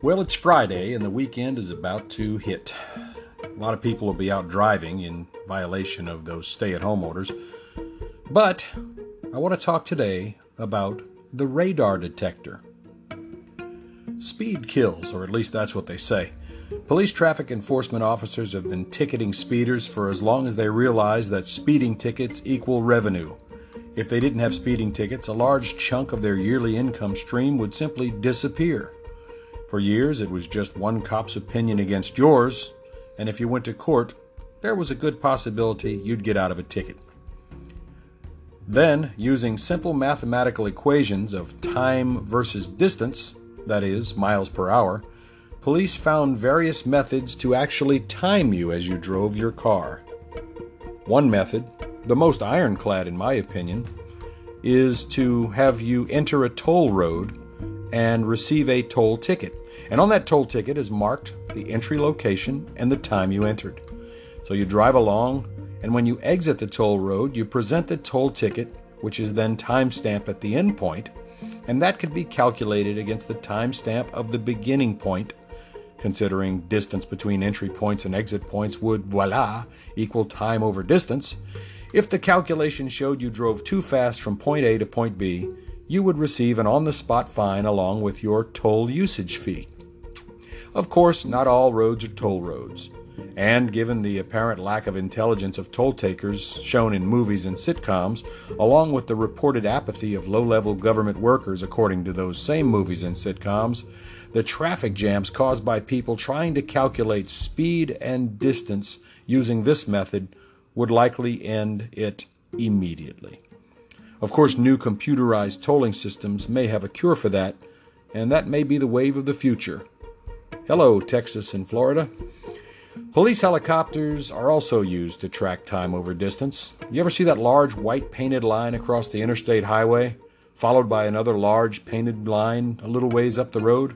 Well, it's Friday and the weekend is about to hit. A lot of people will be out driving in violation of those stay at home orders. But I want to talk today about the radar detector. Speed kills, or at least that's what they say. Police traffic enforcement officers have been ticketing speeders for as long as they realize that speeding tickets equal revenue. If they didn't have speeding tickets, a large chunk of their yearly income stream would simply disappear. For years, it was just one cop's opinion against yours, and if you went to court, there was a good possibility you'd get out of a ticket. Then, using simple mathematical equations of time versus distance, that is, miles per hour, police found various methods to actually time you as you drove your car. One method, the most ironclad in my opinion, is to have you enter a toll road and receive a toll ticket. And on that toll ticket is marked the entry location and the time you entered. So you drive along, and when you exit the toll road, you present the toll ticket, which is then time stamped at the end point, and that could be calculated against the time stamp of the beginning point. Considering distance between entry points and exit points would, voila, equal time over distance. If the calculation showed you drove too fast from point A to point B, you would receive an on the spot fine along with your toll usage fee. Of course, not all roads are toll roads, and given the apparent lack of intelligence of toll takers shown in movies and sitcoms, along with the reported apathy of low level government workers according to those same movies and sitcoms, the traffic jams caused by people trying to calculate speed and distance using this method would likely end it immediately. Of course, new computerized tolling systems may have a cure for that, and that may be the wave of the future. Hello, Texas and Florida. Police helicopters are also used to track time over distance. You ever see that large white painted line across the interstate highway, followed by another large painted line a little ways up the road?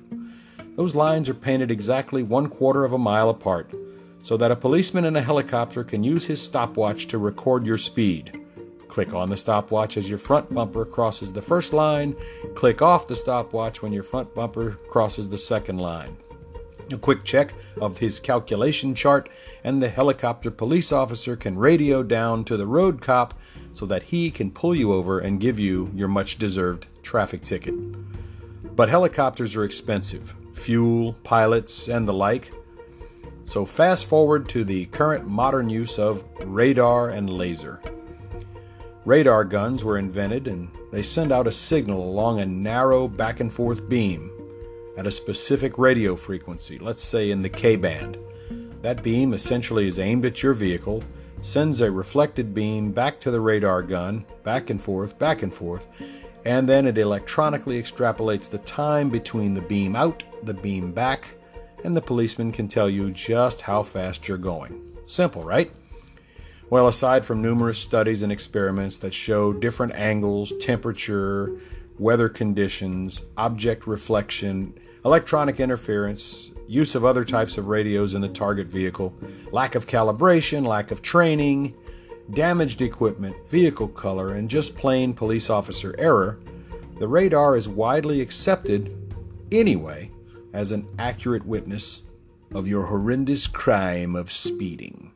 Those lines are painted exactly one quarter of a mile apart, so that a policeman in a helicopter can use his stopwatch to record your speed. Click on the stopwatch as your front bumper crosses the first line. Click off the stopwatch when your front bumper crosses the second line. A quick check of his calculation chart, and the helicopter police officer can radio down to the road cop so that he can pull you over and give you your much deserved traffic ticket. But helicopters are expensive fuel, pilots, and the like. So fast forward to the current modern use of radar and laser. Radar guns were invented and they send out a signal along a narrow back and forth beam at a specific radio frequency, let's say in the K band. That beam essentially is aimed at your vehicle, sends a reflected beam back to the radar gun, back and forth, back and forth, and then it electronically extrapolates the time between the beam out, the beam back, and the policeman can tell you just how fast you're going. Simple, right? Well, aside from numerous studies and experiments that show different angles, temperature, weather conditions, object reflection, electronic interference, use of other types of radios in the target vehicle, lack of calibration, lack of training, damaged equipment, vehicle color, and just plain police officer error, the radar is widely accepted anyway as an accurate witness of your horrendous crime of speeding.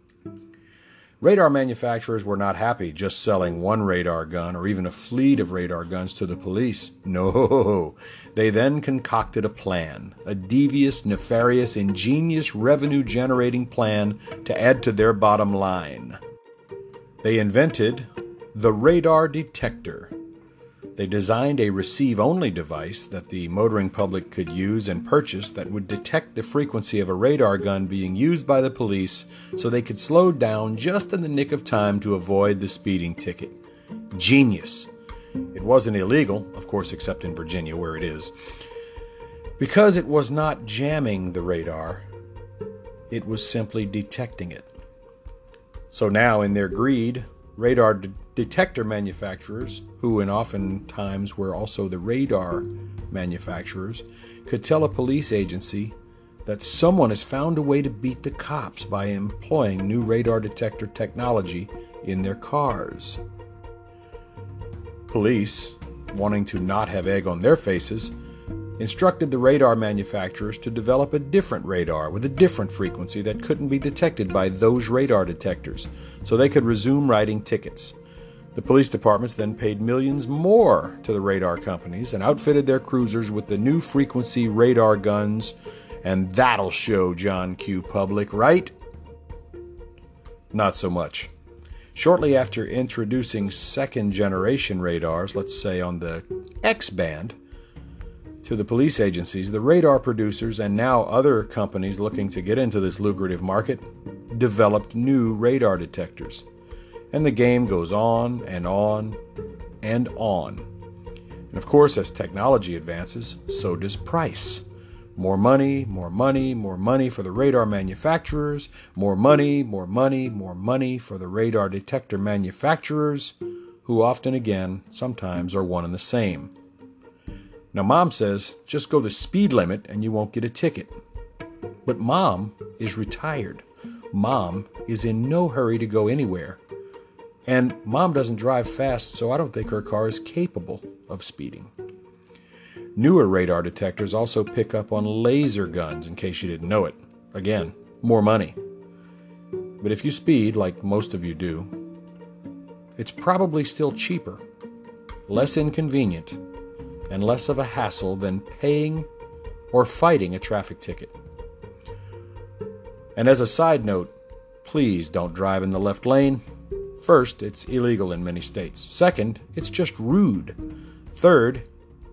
Radar manufacturers were not happy just selling one radar gun or even a fleet of radar guns to the police. No, they then concocted a plan, a devious, nefarious, ingenious revenue generating plan to add to their bottom line. They invented the radar detector they designed a receive only device that the motoring public could use and purchase that would detect the frequency of a radar gun being used by the police so they could slow down just in the nick of time to avoid the speeding ticket. Genius. It wasn't illegal, of course, except in Virginia where it is. Because it was not jamming the radar, it was simply detecting it. So now, in their greed, radar detector manufacturers, who in oftentimes were also the radar manufacturers, could tell a police agency that someone has found a way to beat the cops by employing new radar detector technology in their cars. Police, wanting to not have egg on their faces, instructed the radar manufacturers to develop a different radar with a different frequency that couldn't be detected by those radar detectors, so they could resume writing tickets. The police departments then paid millions more to the radar companies and outfitted their cruisers with the new frequency radar guns, and that'll show John Q. Public, right? Not so much. Shortly after introducing second generation radars, let's say on the X band, to the police agencies, the radar producers, and now other companies looking to get into this lucrative market, developed new radar detectors. And the game goes on and on and on. And of course, as technology advances, so does price. More money, more money, more money for the radar manufacturers, more money, more money, more money for the radar detector manufacturers, who often again, sometimes are one and the same. Now, mom says just go the speed limit and you won't get a ticket. But mom is retired. Mom is in no hurry to go anywhere. And mom doesn't drive fast, so I don't think her car is capable of speeding. Newer radar detectors also pick up on laser guns, in case you didn't know it. Again, more money. But if you speed, like most of you do, it's probably still cheaper, less inconvenient, and less of a hassle than paying or fighting a traffic ticket. And as a side note, please don't drive in the left lane. First, it's illegal in many states. Second, it's just rude. Third,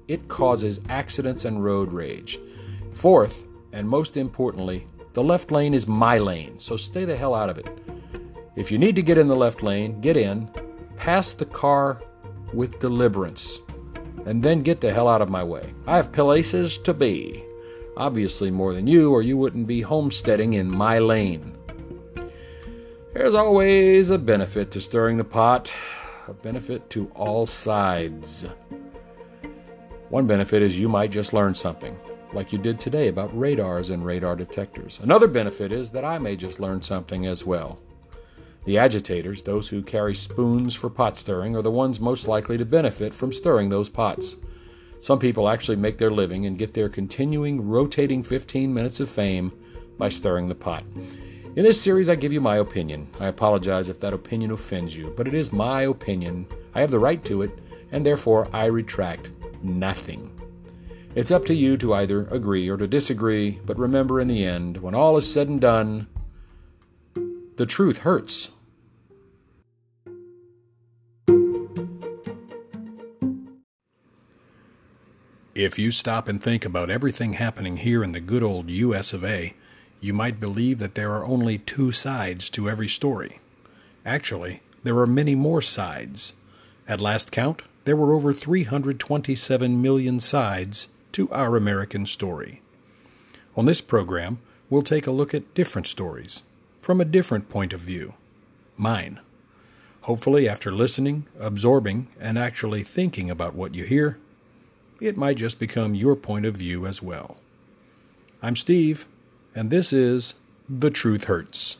it causes accidents and road rage. Fourth, and most importantly, the left lane is my lane, so stay the hell out of it. If you need to get in the left lane, get in, pass the car with deliberance, and then get the hell out of my way. I have places to be. Obviously, more than you, or you wouldn't be homesteading in my lane. There's always a benefit to stirring the pot, a benefit to all sides. One benefit is you might just learn something, like you did today about radars and radar detectors. Another benefit is that I may just learn something as well. The agitators, those who carry spoons for pot stirring, are the ones most likely to benefit from stirring those pots. Some people actually make their living and get their continuing rotating 15 minutes of fame by stirring the pot. In this series, I give you my opinion. I apologize if that opinion offends you, but it is my opinion. I have the right to it, and therefore I retract nothing. It's up to you to either agree or to disagree, but remember in the end, when all is said and done, the truth hurts. If you stop and think about everything happening here in the good old US of A, you might believe that there are only two sides to every story. Actually, there are many more sides. At last count, there were over 327 million sides to our American story. On this program, we'll take a look at different stories from a different point of view mine. Hopefully, after listening, absorbing, and actually thinking about what you hear, it might just become your point of view as well. I'm Steve, and this is The Truth Hurts.